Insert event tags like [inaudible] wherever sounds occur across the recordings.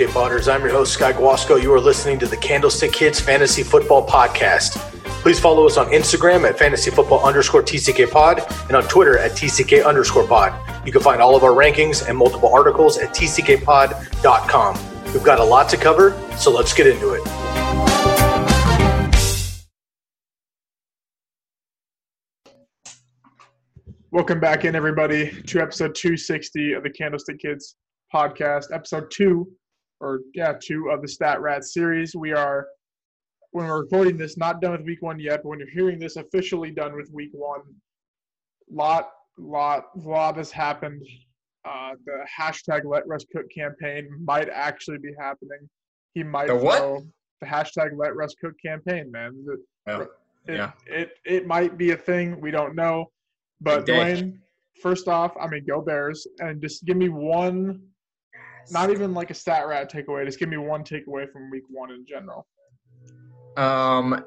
I'm your host, Sky Guasco. You are listening to the Candlestick Kids Fantasy Football Podcast. Please follow us on Instagram at fantasy football underscore TCK pod and on Twitter at TCK underscore pod. You can find all of our rankings and multiple articles at TCKpod.com. We've got a lot to cover, so let's get into it. Welcome back in, everybody, to episode 260 of the Candlestick Kids podcast, episode two, or yeah, two of the Stat Rat series. We are, when we're recording this, not done with week one yet, but when you're hearing this, officially done with week one. Lot, lot, lot has happened. Uh, the hashtag Let Russ Cook campaign might actually be happening. He might The what? throw the hashtag Let Russ Cook campaign, man. Oh, it, yeah. it it might be a thing. We don't know. But. Dwayne, first off, I mean, go Bears, and just give me one, not even like a stat rat takeaway. Just give me one takeaway from Week One in general. Um,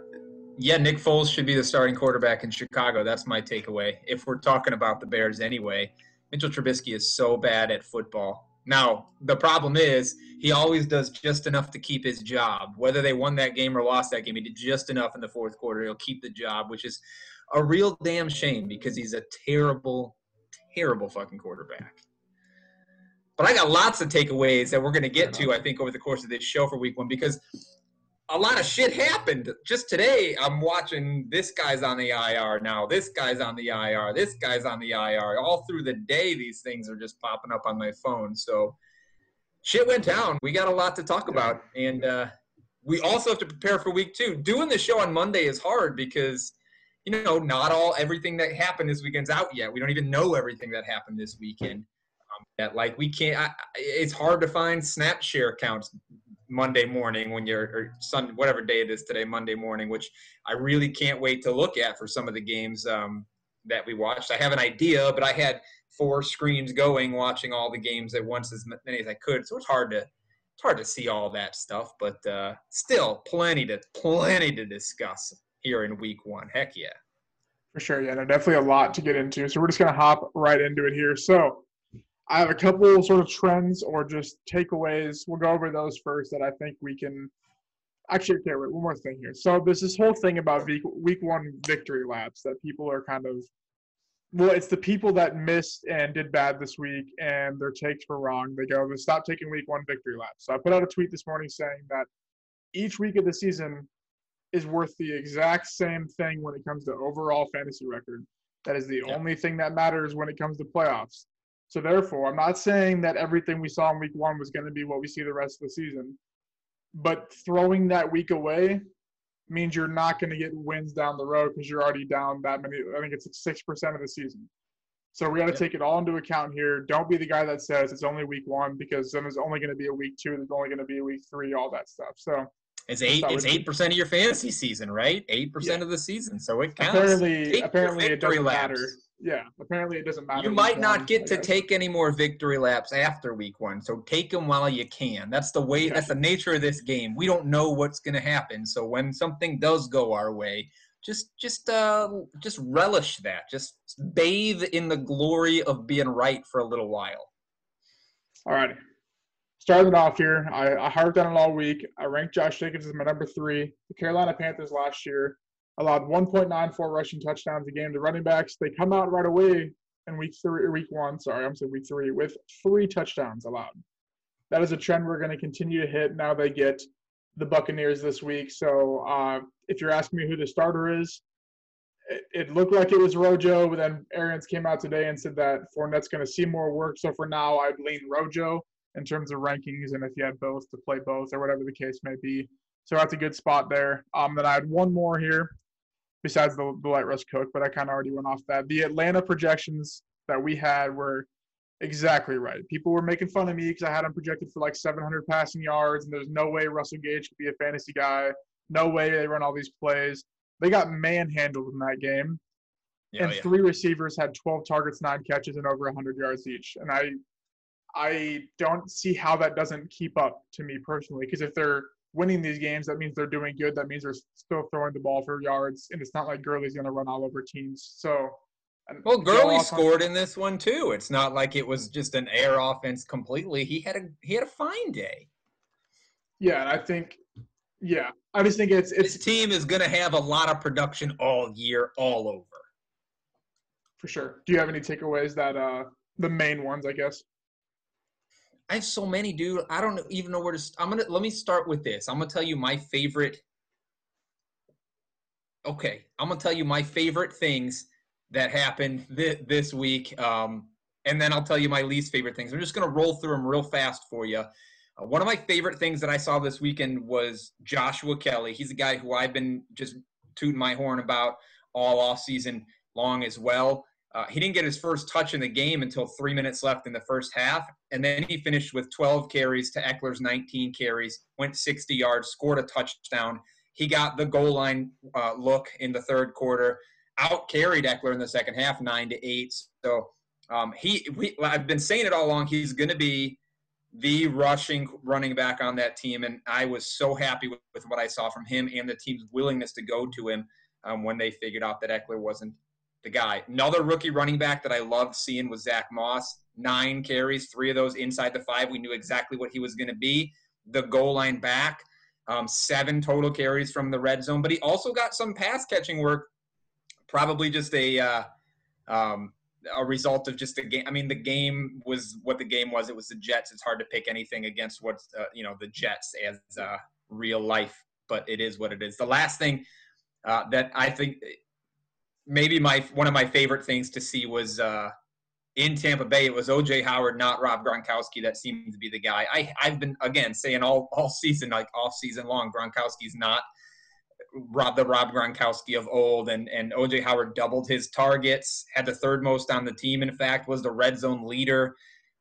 yeah, Nick Foles should be the starting quarterback in Chicago. That's my takeaway. If we're talking about the Bears anyway, Mitchell Trubisky is so bad at football. Now, the problem is he always does just enough to keep his job. Whether they won that game or lost that game, he did just enough in the fourth quarter. He'll keep the job, which is a real damn shame because he's a terrible, terrible fucking quarterback. But I got lots of takeaways that we're going to get to, I think, over the course of this show for week one because a lot of shit happened. Just today, I'm watching this guy's on the IR now. This guy's on the IR. This guy's on the IR. All through the day, these things are just popping up on my phone. So shit went down. We got a lot to talk about. And uh, we also have to prepare for week two. Doing the show on Monday is hard because, you know, not all everything that happened this weekend's out yet. We don't even know everything that happened this weekend. That like we can't. I, it's hard to find snap share accounts Monday morning when you're or Sun whatever day it is today, Monday morning, which I really can't wait to look at for some of the games um, that we watched. I have an idea, but I had four screens going, watching all the games at once as many as I could, so it's hard to it's hard to see all that stuff. But uh, still, plenty to plenty to discuss here in week one. Heck yeah. For sure, yeah, no, definitely a lot to get into. So we're just gonna hop right into it here. So I have a couple sort of trends or just takeaways. We'll go over those first that I think we can. Actually, okay, wait, one more thing here. So there's this whole thing about week, week one victory laps that people are kind of. Well, it's the people that missed and did bad this week and their takes were wrong. They go, stop taking week one victory laps. So I put out a tweet this morning saying that each week of the season is worth the exact same thing when it comes to overall fantasy record. That is the Yeah. only thing that matters when it comes to playoffs. So therefore, I'm not saying that everything we saw in week one was going to be what we see the rest of the season, but throwing that week away means you're not going to get wins down the road because you're already down that many. I think it's six percent of the season. So we got to Yeah. take it all into account here. Don't be the guy that says it's only week one because then there's only going to be a week two. There's only going to be a week three. All that stuff. So It's eight. It's eight percent of your fantasy season, right? Eight percent of the season, so it counts. apparently, Take apparently it victory doesn't laps. matter. Yeah, apparently it doesn't matter. You week might one, not I get to guess. take any more victory laps after week one, so take them while you can. That's the way. That's the nature of this game. We don't know what's going to happen, so when something does go our way, just just uh just relish that. Just bathe in the glory of being right for a little while. All righty. Starting off here, I, I harped on it all week. I ranked Josh Jacobs as my number three. The Carolina Panthers last year allowed 1.94 rushing touchdowns a game to running backs. They come out right away in week three, week one. Sorry, I'm saying week three with three touchdowns allowed. That is a trend we're going to continue to hit. Now they get the Buccaneers this week. So uh, if you're asking me who the starter is, it, looked like it was Rojo, but then Arians came out today and said that Fournette's going to see more work. So for now, I'd lean Rojo in terms of rankings, and if you had both to play both or whatever the case may be. So that's a good spot there. Um, then I had one more here, besides the, the Let Russ Cook, but I kind of already went off that. The Atlanta projections that we had were Exactly right. People were making fun of me because I had him projected for like 700 passing yards, and there's no way Russell Gage could be a fantasy guy. No way they run all these plays. They got manhandled in that game, Yeah, and yeah. three receivers had 12 targets, nine catches, and over 100 yards each. And I, I don't see how that doesn't keep up to me personally. Because if they're winning these games, that means they're doing good. That means they're still throwing the ball for yards, and it's not like Gurley's going to run all over teams. So. Well, Gurley on- scored in this one too. It's not like it was just an air offense completely. He had a he had a fine day. Yeah, and I think, yeah, I just think it's This it's team is going to have a lot of production all year, all over. for sure. Do you have any takeaways that uh the main ones, I guess? I have so many, dude. I don't even know where to. I'm gonna let me start with this. I'm gonna tell you my favorite. Okay, I'm gonna tell you my favorite things that happened thi- this week, um, and then I'll tell you my least favorite things. I'm just gonna roll through them real fast for you. Uh, one of my favorite things that I saw this weekend was Joshua Kelly. He's a guy who I've been just tooting my horn about all off season long as well. Uh, he didn't get his first touch in the game until three minutes left in the first half, and then he finished with 12 carries to Ekeler's 19 carries, went 60 yards, scored a touchdown. He got the goal line uh, look in the third quarter, out carried Ekeler in the second half, nine to eight. So um, he, we, I've been saying it all along. He's going to be the rushing running back on that team, and I was so happy with, with what I saw from him and the team's willingness to go to him um, when they figured out that Ekeler wasn't the guy. Another rookie running back that I loved seeing was Zach Moss. Nine carries, three of those inside the five. We knew exactly what he was going to be. The goal line back, um, seven total carries from the red zone, but he also got some pass catching work. Probably just a uh, um, a result of just the game. I mean, the game was what the game was. It was the Jets. It's hard to pick anything against what's uh, you know the Jets as uh, real life, but it is what it is. The last thing uh, that I think maybe my one of my favorite things to see was uh, in Tampa Bay. It was OJ Howard, not Rob Gronkowski, that seemed to be the guy. I I've been again saying all all season, like off season long, Gronkowski's not Rob the Rob Gronkowski of old, and and OJ Howard doubled his targets, had the third most on the team. In fact, was the red zone leader.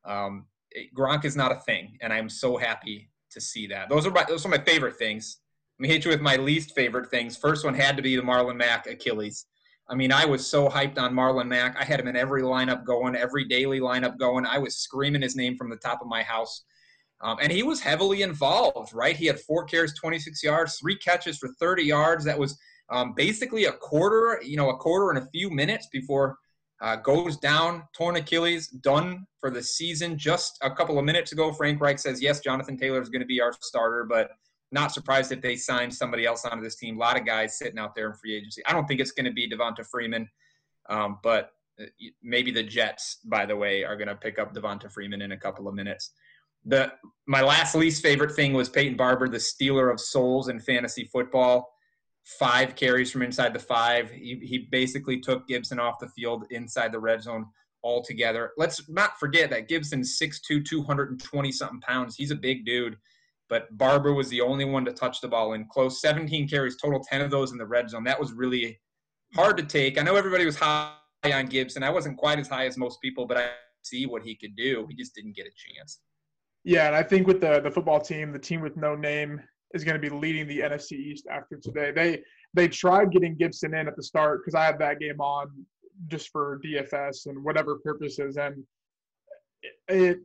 Um, Gronk is not a thing, and I'm so happy to see that. Those are my those are my favorite things. Let me hit you with my least favorite things. First one had to be the Marlon Mack Achilles. I mean, I was so hyped on Marlon Mack. I had him in every lineup going, every daily lineup going. I was screaming his name from the top of my house. Um, and he was heavily involved, right? He had four carries, 26 yards, three catches for 30 yards. That was um, basically a quarter, you know, a quarter in a few minutes before uh, goes down, torn Achilles, done for the season. Just a couple of minutes ago, Frank Reich says, yes, Jonathan Taylor is going to be our starter, but not surprised if they signed somebody else onto this team. A lot of guys sitting out there in free agency. I don't think it's going to be Devonta Freeman, um, but maybe the Jets, by the way, are going to pick up Devonta Freeman in a couple of minutes. The my last least favorite thing was Peyton Barber, the stealer of souls in fantasy football. Five carries from inside the five. He, he basically took Gibson off the field inside the red zone altogether. Let's not forget that Gibson's 6'2", 220 something pounds. He's a big dude but Barber was the only one to touch the ball in close. 17 carries total, 10 of those in the red zone. That was really hard to take. I know everybody was high on Gibson. I wasn't quite as high as most people, but I see what he could do. He just didn't get a chance. Yeah, and I think with the the football team, the team with no name is going to be leading the NFC East after today. They they tried getting Gibson in at the start because I had that game on just for DFS and whatever purposes, and it, it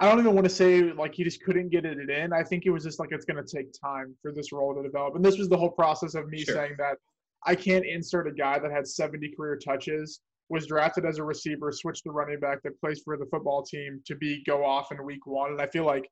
I don't even want to say like he just couldn't get it in. I think it was just like it's going to take time for this role to develop. And this was the whole process of me Sure. saying that I can't insert a guy that had 70 career touches, was drafted as a receiver, switched to running back that plays for the football team to be go off in week one. And I feel like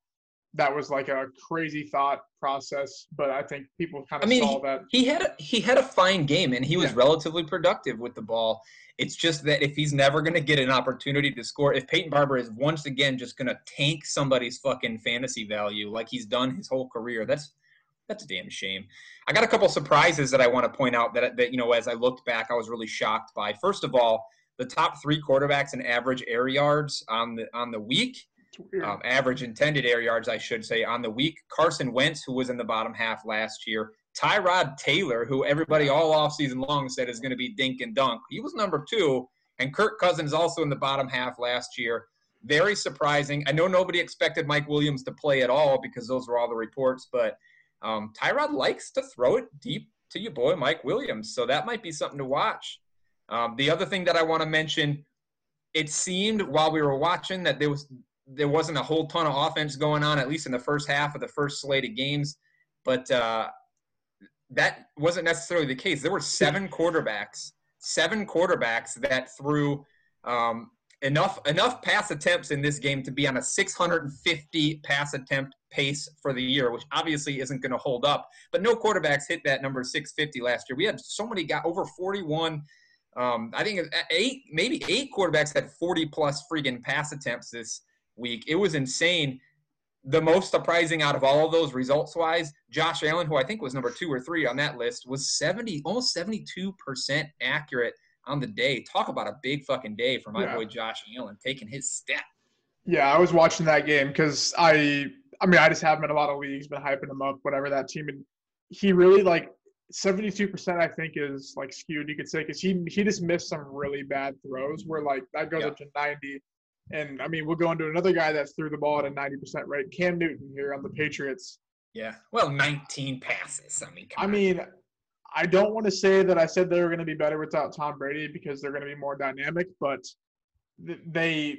that was like a crazy thought process, but I think people kind I of mean, saw that. He had a, he had a fine game and he was Yeah. relatively productive with the ball. It's just that if he's never going to get an opportunity to score, if Peyton Barber is once again just going to tank somebody's fucking fantasy value like he's done his whole career, that's that's a damn shame. I got a couple surprises that I want to point out that that you know as I looked back, I was really shocked by. First of all, the top three quarterbacks in average air yards on the on the week. Um, average intended air yards, I should say, on the week. Carson Wentz, who was in the bottom half last year. Tyrod Taylor, who everybody all offseason long said is going to be dink and dunk. He was number two. And Kirk Cousins also in the bottom half last year. very surprising. I know nobody expected Mike Williams to play at all because those were all the reports, but um, Tyrod likes to throw it deep to your boy Mike Williams, so that might be something to watch. Um, the other thing that I want to mention, it seemed while we were watching that there was there wasn't a whole ton of offense going on, at least in the first half of the first slate of games, but uh, that wasn't necessarily the case. There were seven quarterbacks, seven quarterbacks that threw um, enough enough pass attempts in this game to be on a 650 pass attempt pace for the year, which obviously isn't going to hold up. But no quarterbacks hit that number 650 last year. We had so many got over 41. Um, I think eight, maybe eight quarterbacks had 40 plus freaking pass attempts this week. It was insane. The most surprising out of all of those results wise, Josh Allen, who I think was number two or three on that list, was 70, almost 72% accurate on the day. Talk about a big fucking day for my yeah. boy Josh Allen taking his step. Yeah, I was watching that game because I, I mean, I just have him in a lot of leagues, been hyping him up, whatever that team. And he really like 72% I think is like skewed, you could say, because he he just missed some really bad throws where like that goes yeah. up to 90. And I mean, we'll go into another guy that threw the ball at a 90% rate, Cam Newton here on the Patriots. Yeah, well, 19 passes. I mean, I mean, I don't want to say that I said they were going to be better without Tom Brady because they're going to be more dynamic, but they,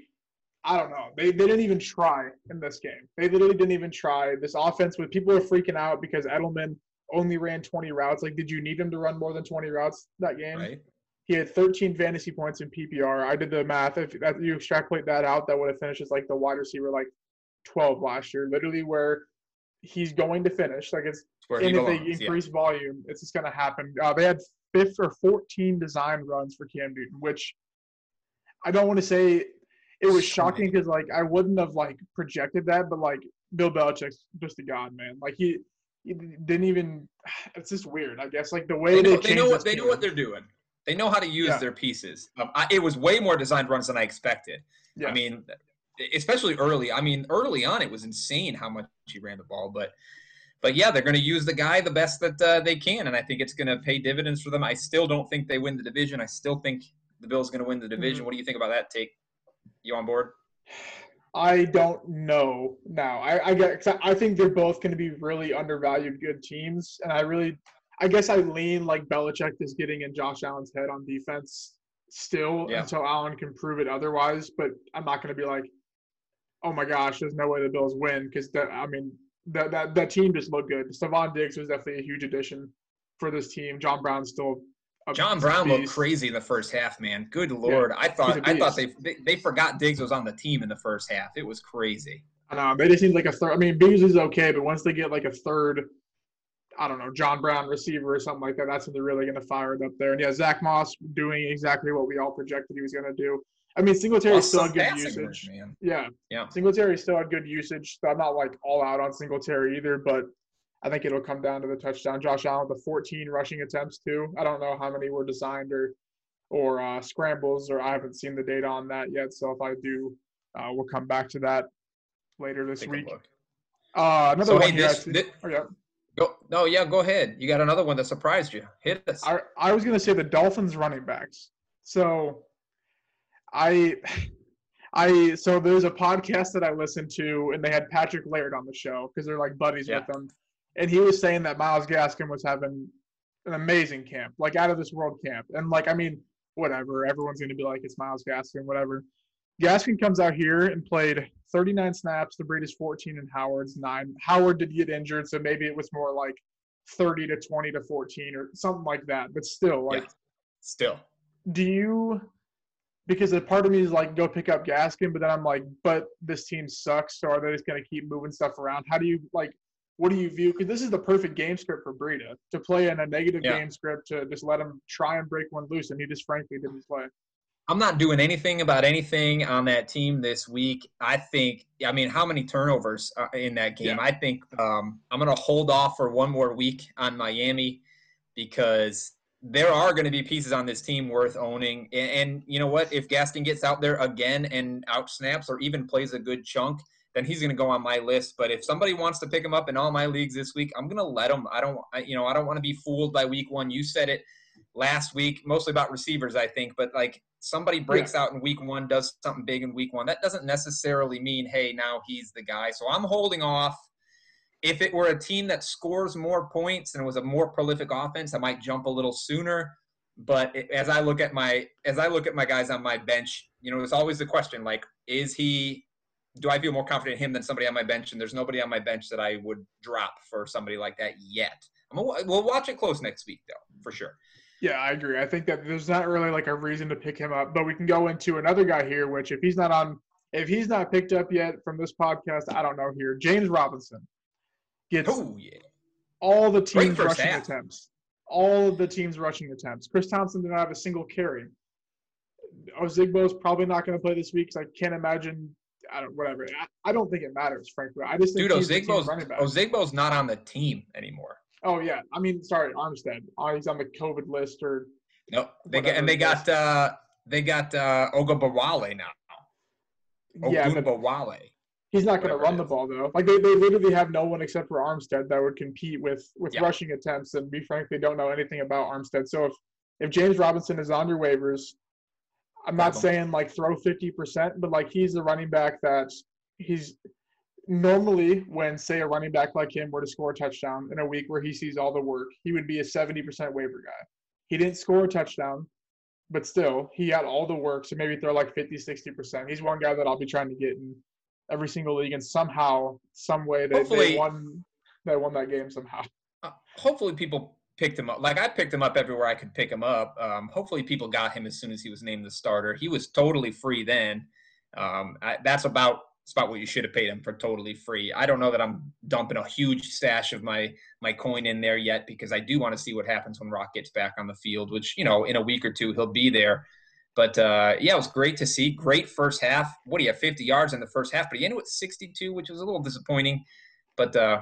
I don't know, they, they didn't even try in this game. They literally didn't even try. This offense, with people are freaking out because Edelman only ran 20 routes. Like, did you need him to run more than 20 routes that game? Right. He had 13 fantasy points in PPR. I did the math. If you extrapolate that out, that would have finished as like the wide receiver like 12 last year. Literally, where he's going to finish. Like it's and if belongs, they increase yeah. volume, it's just going to happen. Uh, they had fifth or 14 design runs for Cam Newton, which I don't want to say it was shocking because like I wouldn't have like projected that, but like Bill Belichick's just a god, man. Like he, he didn't even. [sighs] It's just weird, I guess. Like the way they know, they, they know what they know what they're doing. They know how to use yeah. their pieces. Um, I, it was way more designed runs than I expected. Yeah. I mean, especially early. I mean, early on, it was insane how much he ran the ball. But, but yeah, they're going to use the guy the best that uh, they can, and I think it's going to pay dividends for them. I still don't think they win the division. I still think the Bills going to win the division. Mm-hmm. What do you think about that? Take you on board? I don't know now. I I, get, I think they're both going to be really undervalued good teams, and I really, I guess I lean like Belichick is getting in Josh Allen's head on defense still yeah. until Allen can prove it otherwise. But I'm not going to be like, oh my gosh, there's no way the Bills win because that I mean that that that team just looked good. Stefon Diggs was definitely a huge addition for this team. John Brown's still. John Brown beast. looked crazy in the first half, man. Good lord, yeah, I thought I thought they, they, they forgot Diggs was on the team in the first half. It was crazy. I know. They just seems like a third. I mean, is okay, but once they get like a third, I don't know, John Brown receiver or something like that, that's when they're really going to fire it up there. And yeah, Zach Moss doing exactly what we all projected he was going to do. I mean, Singletary still had good usage. Man. Yeah. Yeah. Singletary still had good usage. So I'm not like all out on Singletary either, but I think it'll come down to the touchdown. Josh Allen with the 14 rushing attempts too. I don't know how many were designed or or uh, scrambles, or I haven't seen the data on that yet. So if I do, uh, we'll come back to that later this Take week. Uh, another so, one. Hey, this, this, oh, yeah. Go, no, yeah, go ahead. You got another one that surprised you. Hit us. I, I was going to say the Dolphins running backs. So I [sighs] I so there's a podcast that I listened to and they had Patrick Laird on the show because they're like buddies yeah. with them. And he was saying that Myles Gaskin was having an amazing camp, like out of this world camp. And like I mean, whatever, everyone's gonna be like it's Myles Gaskin, whatever. Gaskin comes out here and played 39 snaps. The Breed is 14 and Howard's nine. Howard did get injured, so maybe it was more like 30 to 20 to 14 or something like that. But still, like, yeah. still. Do you because a part of me is like go pick up Gaskin, but then I'm like, but this team sucks, so are they just gonna keep moving stuff around? How do you like? What do you view? Because this is the perfect game script for Breida to play in a negative yeah. game script to just let him try and break one loose, and he just frankly didn't play. I'm not doing anything about anything on that team this week. I think, I mean, how many turnovers in that game? Yeah. I think um, I'm going to hold off for one more week on Miami because there are going to be pieces on this team worth owning. And, and, you know what? If Gaskin gets out there again and out snaps or even plays a good chunk, then he's going to go on my list. But if somebody wants to pick him up in all my leagues this week, I'm going to let him. I don't, I, you know, I don't want to be fooled by week one. You said it last week, mostly about receivers, I think. But like somebody breaks yeah. out in week one, does something big in week one, that doesn't necessarily mean, hey, now he's the guy. So I'm holding off. If it were a team that scores more points and was a more prolific offense, I might jump a little sooner. But as I look at my as I look at my guys on my bench, you know, it's always the question like, is he? Do I feel more confident in him than somebody on my bench? And there's nobody on my bench that I would drop for somebody like that yet. I'm a, we'll watch it close next week, though, for sure. Yeah, I agree. I think that there's not really like a reason to pick him up, but we can go into another guy here, which if he's not on, if he's not picked up yet from this podcast, I don't know here. James Robinson gets oh, yeah. all the team's rushing half. attempts. All of the team's rushing attempts. Chris Thompson did not have a single carry. Ozigbo's probably not going to play this week because I can't imagine. I don't whatever. I, I, don't think it matters, frankly. I just think dude, Ozigbo's Ozigbo's not on the team anymore. Oh yeah, I mean, sorry, Armstead. Oh, he's on the COVID list or. Nope. They get, and they got uh, they got uh, Ogunbowale now. Yeah. He's not going to run the ball though. Like they, they literally have no one except for Armstead that would compete with with yeah. rushing attempts, and we frankly don't know anything about Armstead. So if if James Robinson is on your waivers, I'm not saying like throw 50%, but like he's the running back that he's normally when say a running back like him were to score a touchdown in a week where he sees all the work, he would be a 70% waiver guy. He didn't score a touchdown, but still he had all the work, so maybe throw like 50, 60%. He's one guy that I'll be trying to get in every single league and somehow, some way they, they won they won that game somehow. Uh, hopefully people picked him up. Like I picked him up everywhere I could pick him up. Um, hopefully people got him as soon as he was named the starter. He was totally free then. Um, I, that's about it's about what you should have paid him for totally free. I don't know that I'm dumping a huge stash of my my coin in there yet because I do want to see what happens when Rock gets back on the field, which you know in a week or two he'll be there. But uh, yeah, it was great to see. Great first half. What do you have? 50 yards in the first half, but he ended with 62, which was a little disappointing. But uh,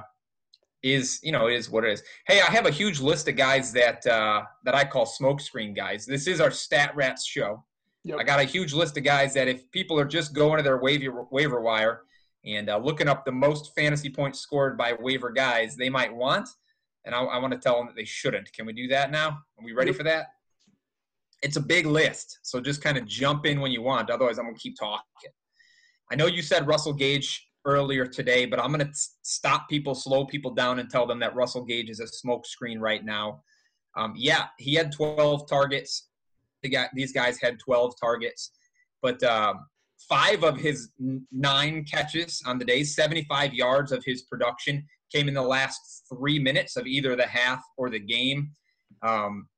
is you know it is what it is. Hey, I have a huge list of guys that uh, that I call smokescreen guys. This is our Stat Rats show. Yep. I got a huge list of guys that if people are just going to their waiver waiver wire and uh, looking up the most fantasy points scored by waiver guys, they might want, and I, I want to tell them that they shouldn't. Can we do that now? Are we ready yep. for that? It's a big list, so just kind of jump in when you want. Otherwise, I'm gonna keep talking. I know you said Russell Gage earlier today, but I'm going to stop people, slow people down, and tell them that Russell Gage is a smokescreen right now. Um, yeah, he had 12 targets got these guys had 12 targets, but um, five of his nine catches on the day, 75 yards of his production came in the last three minutes of either the half or the game. Um,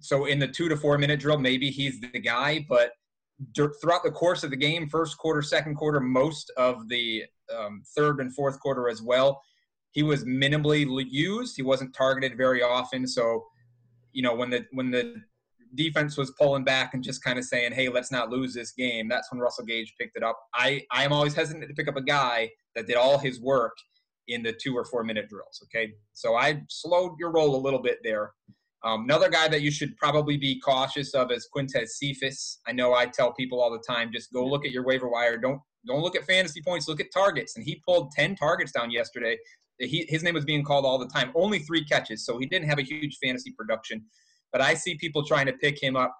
so in the two to four minute drill, maybe he's the guy, but throughout the course of the game, first quarter, second quarter, most of the um, third and fourth quarter as well, he was minimally used. He wasn't targeted very often. So, you know, when the when the defense was pulling back and just kind of saying, "Hey, let's not lose this game." That's when Russell Gage picked it up. I I am always hesitant to pick up a guy that did all his work in the two or four minute drills. Okay, so I slowed your roll a little bit there. Um, another guy that you should probably be cautious of is Quintez Cephus. I know I tell people all the time, just go look at your waiver wire. Don't don't look at fantasy points. Look at targets. And he pulled ten targets down yesterday. He, his name was being called all the time. Only three catches, so he didn't have a huge fantasy production. But I see people trying to pick him up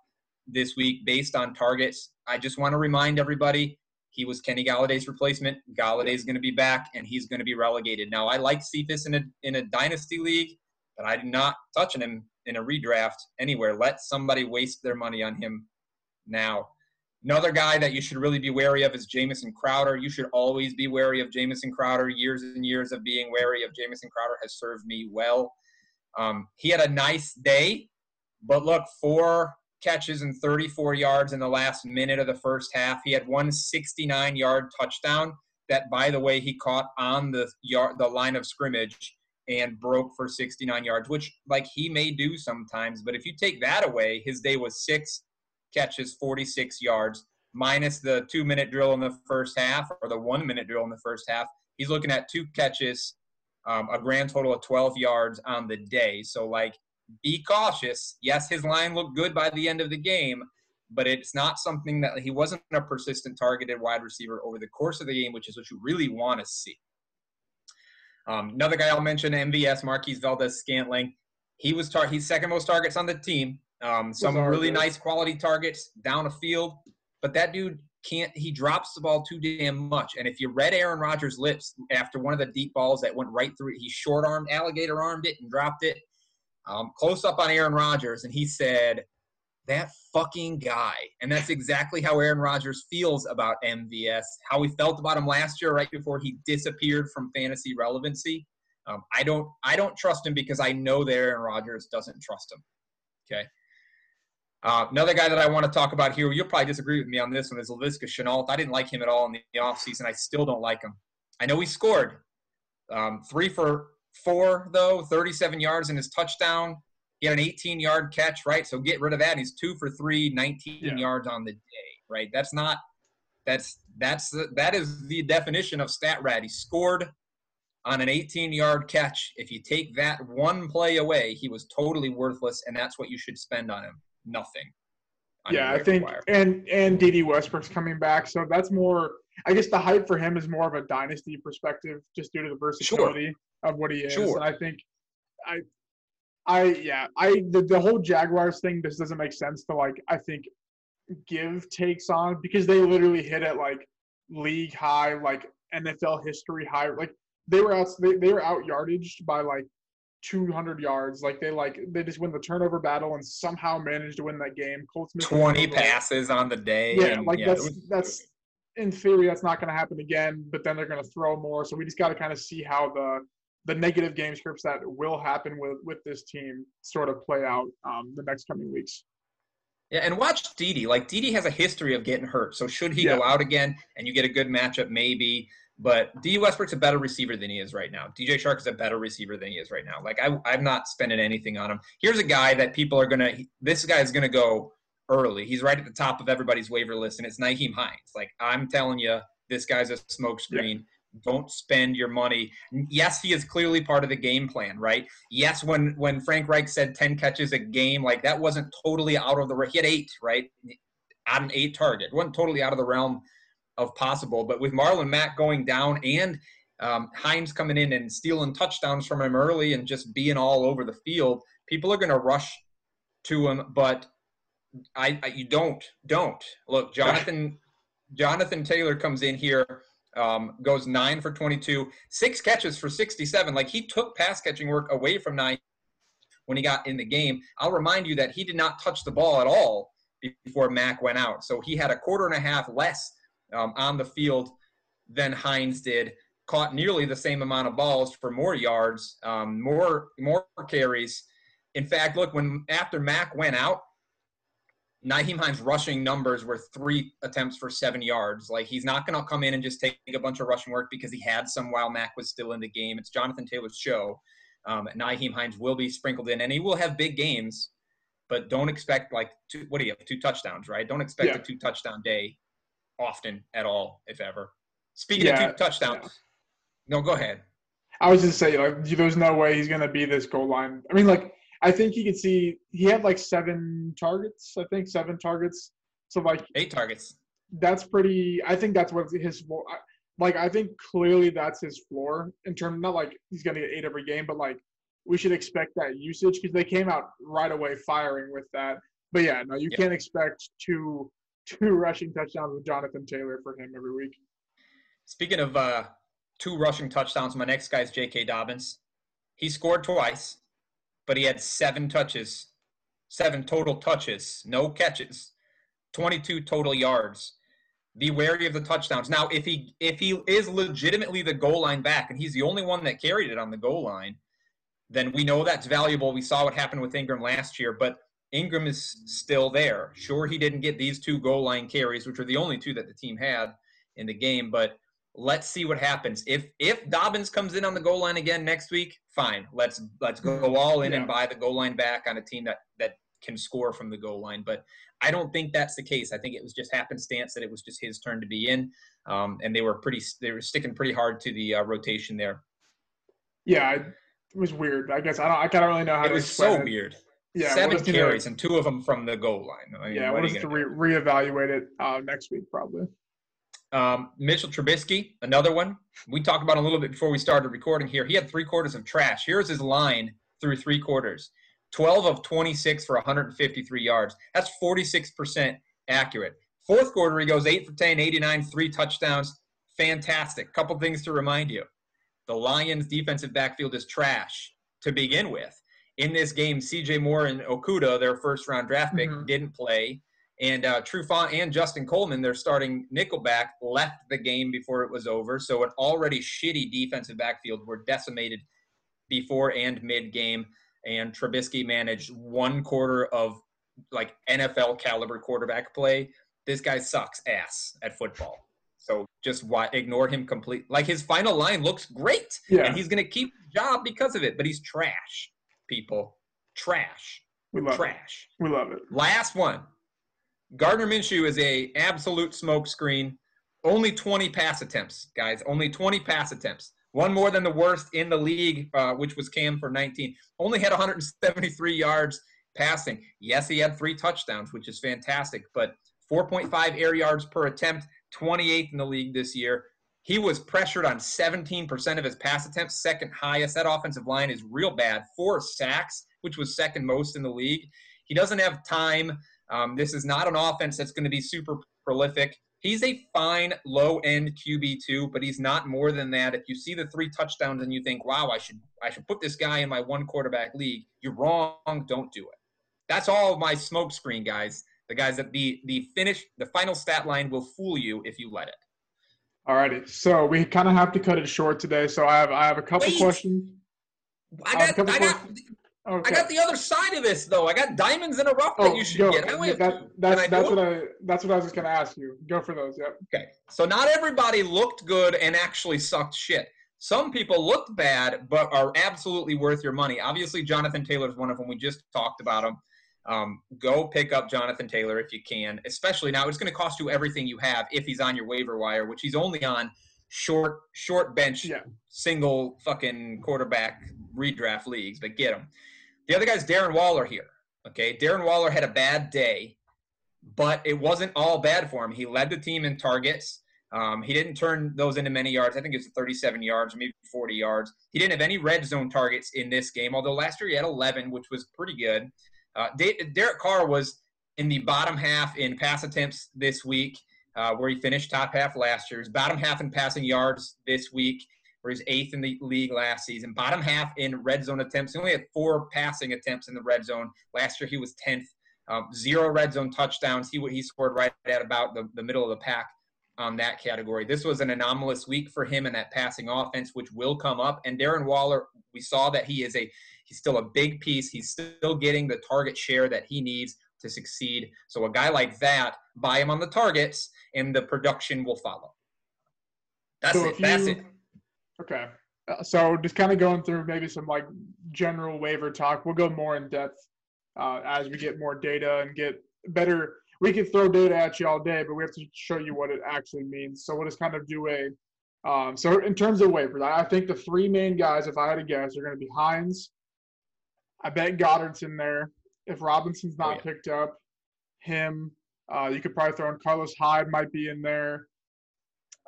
this week based on targets. I just want to remind everybody he was Kenny Golladay's replacement. Golladay is going to be back, and he's going to be relegated. Now, I like Cephus in a in a dynasty league, but I'm not touching him in a redraft anywhere. Let somebody waste their money on him now. Another guy that you should really be wary of is Jamison Crowder. You should always be wary of Jamison Crowder. Years and years of being wary of Jamison Crowder has served me well. Um, he had a nice day but look, four catches and 34 yards in the last minute of the first half. He had one 69 yard touchdown that, by the way, he caught on the yard, the line of scrimmage and broke for 69 yards, which like he may do sometimes. But if you take that away, his day was six catches, 46 yards, minus the two minute drill in the first half or the one minute drill in the first half. He's looking at two catches, um, a grand total of 12 yards on the day. So like be cautious. Yes, his line looked good by the end of the game, but it's not something that he wasn't a persistent targeted wide receiver over the course of the game, which is what you really want to see. Um, another guy I'll mention, MVS, Marquez Valdes Scantling. He was tar- he's second most targets on the team. Um, some really good. nice quality targets down a field, but that dude can't. He drops the ball too damn much. And if you read Aaron Rodgers' lips after one of the deep balls that went right through it, he short armed, alligator armed it, and dropped it. Um, close up on Aaron Rodgers, and he said, "That fucking guy." And that's exactly how Aaron Rodgers feels about MVS. How he felt about him last year, right before he disappeared from fantasy relevancy. Um, I don't, I don't trust him because I know that Aaron Rodgers doesn't trust him. Okay. Uh, another guy that I want to talk about here, you'll probably disagree with me on this one, is Laviska Shenault. I didn't like him at all in the offseason. I still don't like him. I know he scored um, three for four, though, 37 yards in his touchdown. He had an 18 yard catch, right? So get rid of that. He's two for three, 19 Yeah. yards on the day, right? That's not, that's, that's, that is the definition of stat rat. He scored on an 18 yard catch. If you take that one play away, he was totally worthless, and that's what you should spend on him. Nothing. on Yeah, I think wire. and and Dede Westbrook's coming back, so that's more. I guess the hype for him is more of a dynasty perspective, just due to the versatility of what he is. Sure. And I think, I, I yeah, I the, the whole Jaguars thing just doesn't make sense to like. I think give takes on because they literally hit at like league high, like NFL history high. Like they were out, they, they were out yardaged by like 200 yards. Like they like they just win the turnover battle and somehow managed to win that game. Colts 20 passes on the day. Yeah, and, like it that's was- that's in theory that's not going to happen again. But then they're going to throw more. So we just got to kind of see how the the negative game scripts that will happen with with this team sort of play out um, the next coming weeks. Yeah, and watch Dede. Like Dede has a history of getting hurt. So should he Yeah. go out again and you get a good matchup, maybe. But D Westbrook's a better receiver than he is right now. DJ Chark is a better receiver than he is right now. Like I, I'm not spending anything on him. Here's a guy that people are gonna. This guy is gonna go early. He's right at the top of everybody's waiver list, and it's Nyheim Hines. Like I'm telling you, this guy's a smokescreen. Don't spend your money. Yes, he is clearly part of the game plan, right? Yes, when when Frank Reich said ten catches a game, like that wasn't totally out of the. He had eight, right? On an eight target, it wasn't totally out of the realm of possible. But with Marlon Mack going down and um, coming in and stealing touchdowns from him early and just being all over the field, people are going to rush to him. But I, I you don't don't look. Jonathan Jonathan Taylor comes in here, um, goes nine for twenty-two, six catches for sixty-seven. Like he took pass catching work away from Nyheim when he got in the game. I'll remind you that he did not touch the ball at all before Mack went out. So he had a quarter and a half less um, on the field than Hines did. Caught nearly the same amount of balls for more yards, um, more more carries. In fact, look when after Mack went out, Nyheim Hines' rushing numbers were three attempts for seven yards. Like he's not going to come in and just take a bunch of rushing work because he had some while Mack was still in the game. It's Jonathan Taylor's show. Um, Naheem Hines will be sprinkled in, and he will have big games, but don't expect like two, what do you have two touchdowns, right? Don't expect Yeah. a two touchdown day often at all, if ever. Speaking Yeah, of two touchdowns, no, go ahead. I was just saying, like, there's no way he's gonna be this goal line. I mean, like, I think he could see he had like seven targets. I think seven targets. So like, Eight targets. that's pretty. I think that's what his. Like, I think clearly that's his floor in terms. Not like he's gonna get eight every game, but like we should expect that usage because they came out right away firing with that. But yeah, no, you Yeah. can't expect two two rushing touchdowns with Jonathan Taylor for him every week. Speaking of uh, two rushing touchdowns, my next guy is J.K. Dobbins. He scored twice, but he had seven touches, seven total touches, no catches, 22 total yards. Be wary of the touchdowns. Now, if he if he is legitimately the goal line back, and he's the only one that carried it on the goal line, then we know that's valuable. We saw what happened with Ingram last year, but Ingram is still there. Sure, he didn't get these two goal line carries, which were the only two that the team had in the game, but let's see what happens. If if Dobbins comes in on the goal line again next week, fine. Let's let's go all in and buy the goal line back on a team that that can score from the goal line. But I don't think that's the case. I think it was just happenstance that it was just his turn to be in, um, and they were pretty they were sticking pretty hard to the uh, rotation there. Yeah, it was weird. I guess I don't. I kind of really know how It to was so it. weird. Yeah, Seven carries and two of them from the goal line. I mean, yeah, we'll just re- reevaluate it uh, next week probably. Um, Mitchell Trubisky, another one. We talked about a little bit before we started recording here. He had three quarters of trash. Here's his line through three quarters 12 of 26 for 153 yards. That's 46% accurate. Fourth quarter, he goes 8 for 10, 89, three touchdowns. Fantastic. Couple things to remind you. The Lions' defensive backfield is trash to begin with. In this game, CJ Moore and Okudah, their first round draft pick, mm-hmm. didn't play. And uh, Trufant and Justin Coleman, their starting nickelback, left the game before it was over. So an already shitty defensive backfield were decimated before and mid game. And Trubisky managed one quarter of like NFL caliber quarterback play. This guy sucks ass at football. So just why ignore him completely. Like his final line looks great, yeah. and he's going to keep the job because of it. But he's trash, people. Trash. We love trash. It. We love it. Last one. Gardner Minshew is a absolute smokescreen. Only 20 pass attempts, guys. Only 20 pass attempts. One more than the worst in the league, uh, which was Cam for 19. Only had 173 yards passing. Yes, he had three touchdowns, which is fantastic, but 4.5 air yards per attempt, 28th in the league this year. He was pressured on 17% of his pass attempts, second highest. That offensive line is real bad. Four sacks, which was second most in the league. He doesn't have time. Um, this is not an offense that's going to be super prolific. He's a fine low end QB two, but he's not more than that. If you see the three touchdowns and you think, "Wow, I should I should put this guy in my one quarterback league," you're wrong. Don't do it. That's all of my smokescreen guys. The guys that the the finish the final stat line will fool you if you let it. All righty. so we kind of have to cut it short today. So I have I have a couple Wait. questions. I got I, I got okay. I got the other side of this though. I got diamonds in a rough oh, that you should go. get. I only yeah, that, that's that's what I that's what I was just gonna ask you. Go for those. Yep. Okay. So not everybody looked good and actually sucked shit. Some people looked bad but are absolutely worth your money. Obviously, Jonathan Taylor is one of them. We just talked about him. Um, go pick up Jonathan Taylor if you can, especially now. It's going to cost you everything you have if he's on your waiver wire, which he's only on short short bench yeah. single fucking quarterback redraft leagues. But get him. The other guy's Darren Waller here. Okay, Darren Waller had a bad day, but it wasn't all bad for him. He led the team in targets. Um, he didn't turn those into many yards. I think it was 37 yards, maybe 40 yards. He didn't have any red zone targets in this game, although last year he had 11, which was pretty good. Uh, Derek Carr was in the bottom half in pass attempts this week, uh, where he finished top half last year. His bottom half in passing yards this week, where he's eighth in the league last season. Bottom half in red zone attempts. He only had four passing attempts in the red zone. Last year he was 10th. Um, zero red zone touchdowns. He he scored right at about the, the middle of the pack on that category. This was an anomalous week for him in that passing offense, which will come up. And Darren Waller, we saw that he is a He's still a big piece. He's still getting the target share that he needs to succeed. So a guy like that, buy him on the targets, and the production will follow. That's so it. You, That's it. Okay. Uh, so just kind of going through maybe some like general waiver talk. We'll go more in depth uh, as we get more data and get better. We can throw data at you all day, but we have to show you what it actually means. So we'll just kind of do a. Um, so in terms of waivers, I think the three main guys, if I had to guess, are going to be Hines, I bet Goddard's in there. If Robinson's not oh, yeah. picked up, him. Uh, you could probably throw in Carlos Hyde might be in there.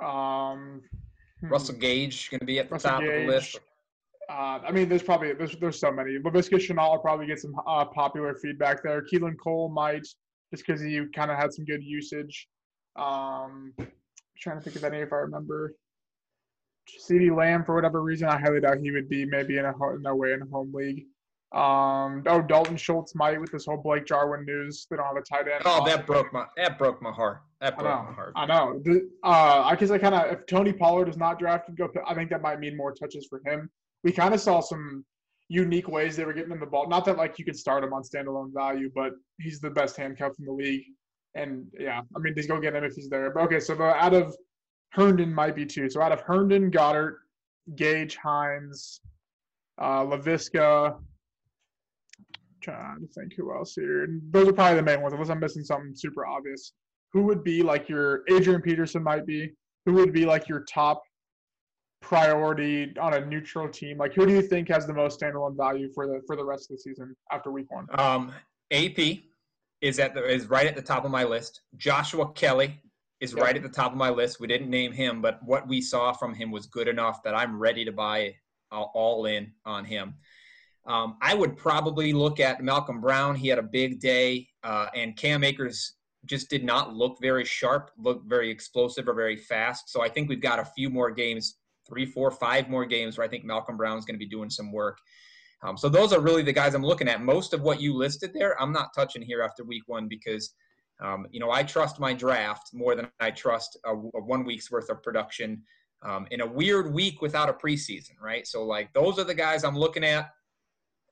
Um, hmm. Russell Gage going to be at the Russell top Gage. of the list. Uh, I mean, there's probably there's there's so many. Laviska Shenault will probably get some uh, popular feedback there. Keelan Cole might just because he kind of had some good usage. Um, trying to think of any if I remember. CeeDee Lamb for whatever reason, I highly doubt he would be maybe in a no way in a home league. Um, oh, Dalton Schultz might with this whole Blake Jarwin news. They don't have a tight end. Oh, that broke my that broke my heart. That broke my heart. I know. The, uh, I guess I kind of if Tony Pollard is not drafted, go. I think that might mean more touches for him. We kind of saw some unique ways they were getting him the ball. Not that like you could start him on standalone value, but he's the best handcuff in the league. And yeah, I mean, just go get him if he's there. But okay, so the, out of Herndon might be two. So out of Herndon, Goddard, Gage, Hines, uh, Laviska, trying to think who else here. And those are probably the main ones, unless I'm missing something super obvious. Who would be like your Adrian Peterson might be? Who would be like your top priority on a neutral team? Like who do you think has the most standalone value for the for the rest of the season after week one? Um, AP is at the is right at the top of my list. Joshua Kelly is yep. right at the top of my list. We didn't name him, but what we saw from him was good enough that I'm ready to buy all in on him. Um, I would probably look at Malcolm Brown. He had a big day, uh, and Cam Akers just did not look very sharp, look very explosive or very fast. So I think we've got a few more games, three, four, five more games where I think Malcolm Brown's going to be doing some work. Um, so those are really the guys I'm looking at. Most of what you listed there, I'm not touching here after week one because, um, you know, I trust my draft more than I trust a, a one week's worth of production um, in a weird week without a preseason, right? So like those are the guys I'm looking at.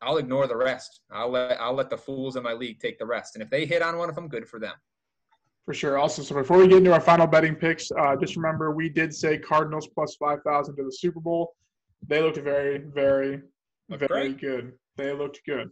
I'll ignore the rest. I'll let I'll let the fools in my league take the rest, and if they hit on one of them, good for them. For sure. Also, so before we get into our final betting picks, uh, just remember we did say Cardinals plus five thousand to the Super Bowl. They looked very, very, very great. good. They looked good.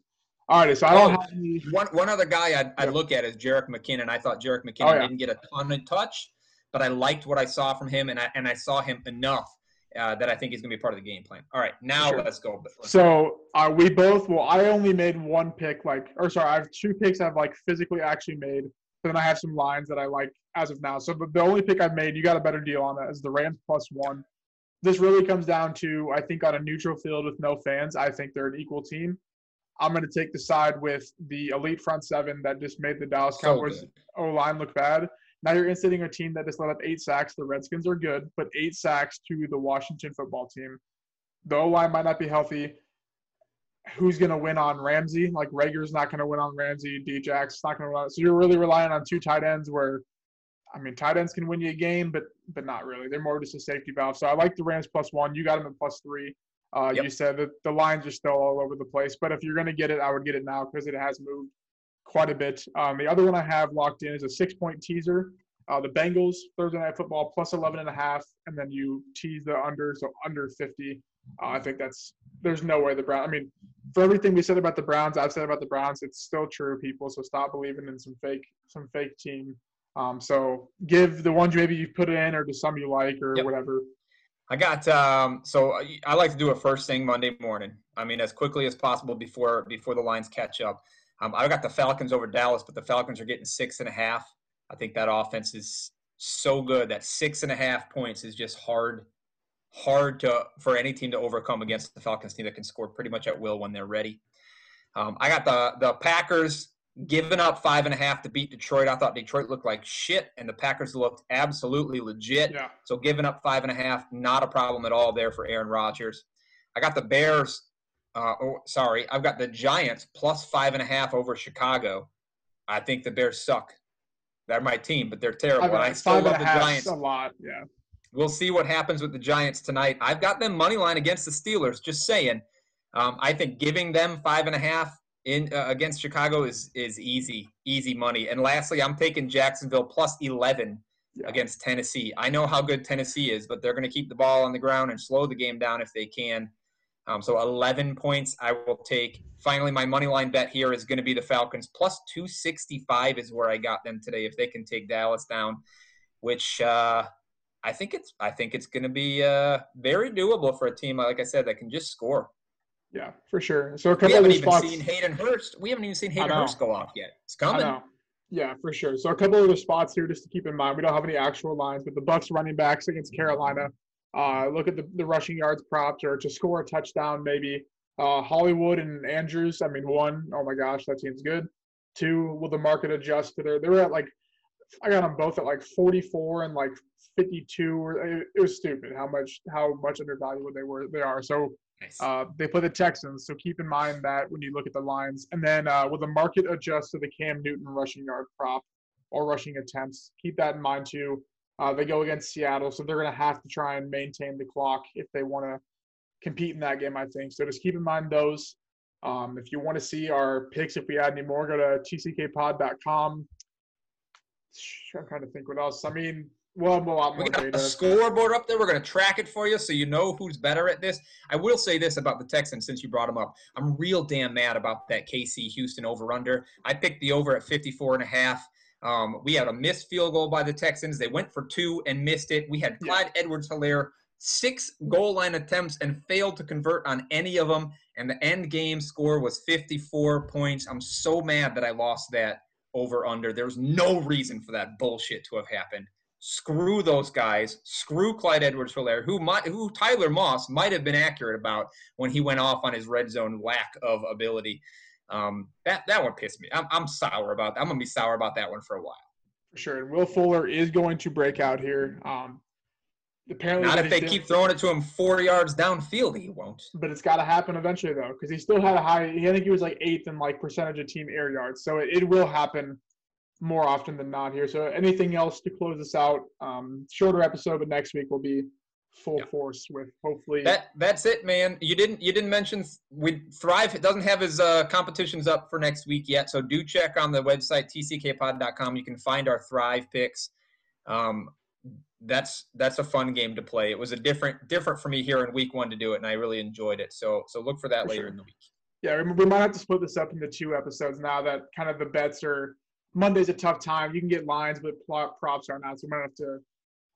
All right, so I don't oh, have any... one. One other guy I'd, I'd look at is Jerick McKinnon. I thought Jerick McKinnon oh, yeah. didn't get a ton of touch, but I liked what I saw from him, and I and I saw him enough uh, that I think is going to be part of the game plan. All right, now sure. let's go. So uh, we both. Well, I only made one pick. Like, or sorry, I have two picks I've like physically actually made. But then I have some lines that I like as of now. So the, the only pick I've made, you got a better deal on that, is the Rams plus one. This really comes down to I think on a neutral field with no fans, I think they're an equal team. I'm going to take the side with the elite front seven that just made the Dallas Cowboys O line look bad. Now you're instituting a team that just let up eight sacks. The Redskins are good, but eight sacks to the Washington football team. The O line might not be healthy. Who's going to win on Ramsey? Like Reagor's not going to win on Ramsey. Djax not going to win. So you're really relying on two tight ends where, I mean, tight ends can win you a game, but but not really. They're more just a safety valve. So I like the Rams plus one. You got them at plus three. Uh, yep. You said that the lines are still all over the place, but if you're going to get it, I would get it now because it has moved quite a bit. Um, the other one I have locked in is a six point teaser. Uh, the Bengals Thursday night football plus 11 and a half, and then you tease the under, so under 50. Uh, I think that's there's no way the Browns. I mean, for everything we said about the Browns, I've said about the Browns, it's still true, people. So stop believing in some fake some fake team. Um, so give the ones maybe you've put in, or to some you like, or yep. whatever. I got um, so I like to do it first thing Monday morning. I mean, as quickly as possible before before the lines catch up. Um, I got the Falcons over Dallas, but the Falcons are getting six and a half. I think that offense is so good that six and a half points is just hard, hard to for any team to overcome against the Falcons team that can score pretty much at will when they're ready. Um, I got the the Packers giving up five and a half to beat Detroit. I thought Detroit looked like shit, and the Packers looked absolutely legit. Yeah. So giving up five and a half, not a problem at all there for Aaron Rodgers. I got the Bears uh, oh, sorry, I've got the Giants plus five and a half over Chicago. I think the Bears suck. They're my team, but they're terrible. I, I still love the Giants a lot. Yeah. We'll see what happens with the Giants tonight. I've got them money line against the Steelers. Just saying. Um, I think giving them five and a half in uh, against Chicago is is easy, easy money. And lastly, I'm taking Jacksonville plus eleven yeah. against Tennessee. I know how good Tennessee is, but they're going to keep the ball on the ground and slow the game down if they can. Um, so 11 points I will take. Finally, my money line bet here is going to be the Falcons. Plus 265 is where I got them today. If they can take Dallas down, which uh, I think it's I think it's going to be uh, very doable for a team like I said that can just score. Yeah, for sure. So a couple we haven't even spots... seen Hayden Hurst. We haven't even seen Hayden Hurst go off yet. It's coming. Yeah, for sure. So a couple of the spots here just to keep in mind. We don't have any actual lines, but the Bucs running backs against Carolina uh, look at the, the rushing yards props or to score a touchdown, maybe. Uh, Hollywood and Andrews, I mean, one, oh my gosh, that seems good. Two, will the market adjust to their, they were at like, I got them both at like 44 and like 52. Or it, it was stupid how much, how much undervalued they were, they are. So nice. uh, they play the Texans. So keep in mind that when you look at the lines. And then uh, will the market adjust to the Cam Newton rushing yard prop or rushing attempts? Keep that in mind too. Uh, they go against Seattle, so they're going to have to try and maintain the clock if they want to compete in that game, I think. So just keep in mind those. Um, if you want to see our picks, if we add any more, go to tckpod.com. I'm trying to think what else. I mean, we'll have a lot more we got data. A scoreboard up there. We're going to track it for you so you know who's better at this. I will say this about the Texans since you brought them up. I'm real damn mad about that KC Houston over under. I picked the over at 54 and a half. Um, we had a missed field goal by the Texans. They went for two and missed it. We had Clyde yeah. Edwards Helaire, six goal line attempts and failed to convert on any of them. And the end game score was 54 points. I'm so mad that I lost that over under. There's no reason for that bullshit to have happened. screw those guys, screw Clyde Edwards-Helaire, who might, who Tyler Moss might have been accurate about when he went off on his red zone lack of ability. Um, that that one pissed me. I'm, I'm sour about that. I'm gonna be sour about that one for a while. For sure. And Will Fuller is going to break out here. Um, apparently, not if they keep throwing it to him four yards downfield, he won't. But it's got to happen eventually, though, because he still had a high. I think he was like eighth in like percentage of team air yards. So it, it will happen more often than not here. So anything else to close this out? Um, shorter episode, but next week will be full yeah. force with hopefully that that's it man. You didn't you didn't mention we thrive it doesn't have his uh, competitions up for next week yet so do check on the website tckpod.com you can find our thrive picks. Um, that's that's a fun game to play. It was a different different for me here in week one to do it and i really enjoyed it so so look for that for later sure. in the week. Yeah we might have to split this up into two episodes now that kind of the bets are monday's a tough time. You can get lines but props are not so we might have to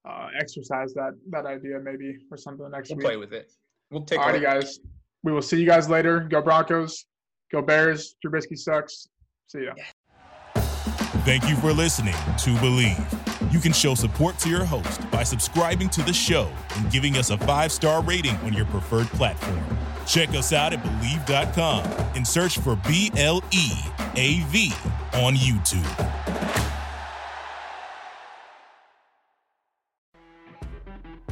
uh, exercise that that idea maybe or something next we'll week. We'll play with it. We'll take. Alrighty, guys. We will see you guys later. Go Broncos. Go Bears. Trubisky sucks. See ya. Thank you for listening to Bleav. You can show support to your host by subscribing to the show and giving us a five star rating on your preferred platform. Check us out at Bleav.com and search for B L E A V on YouTube.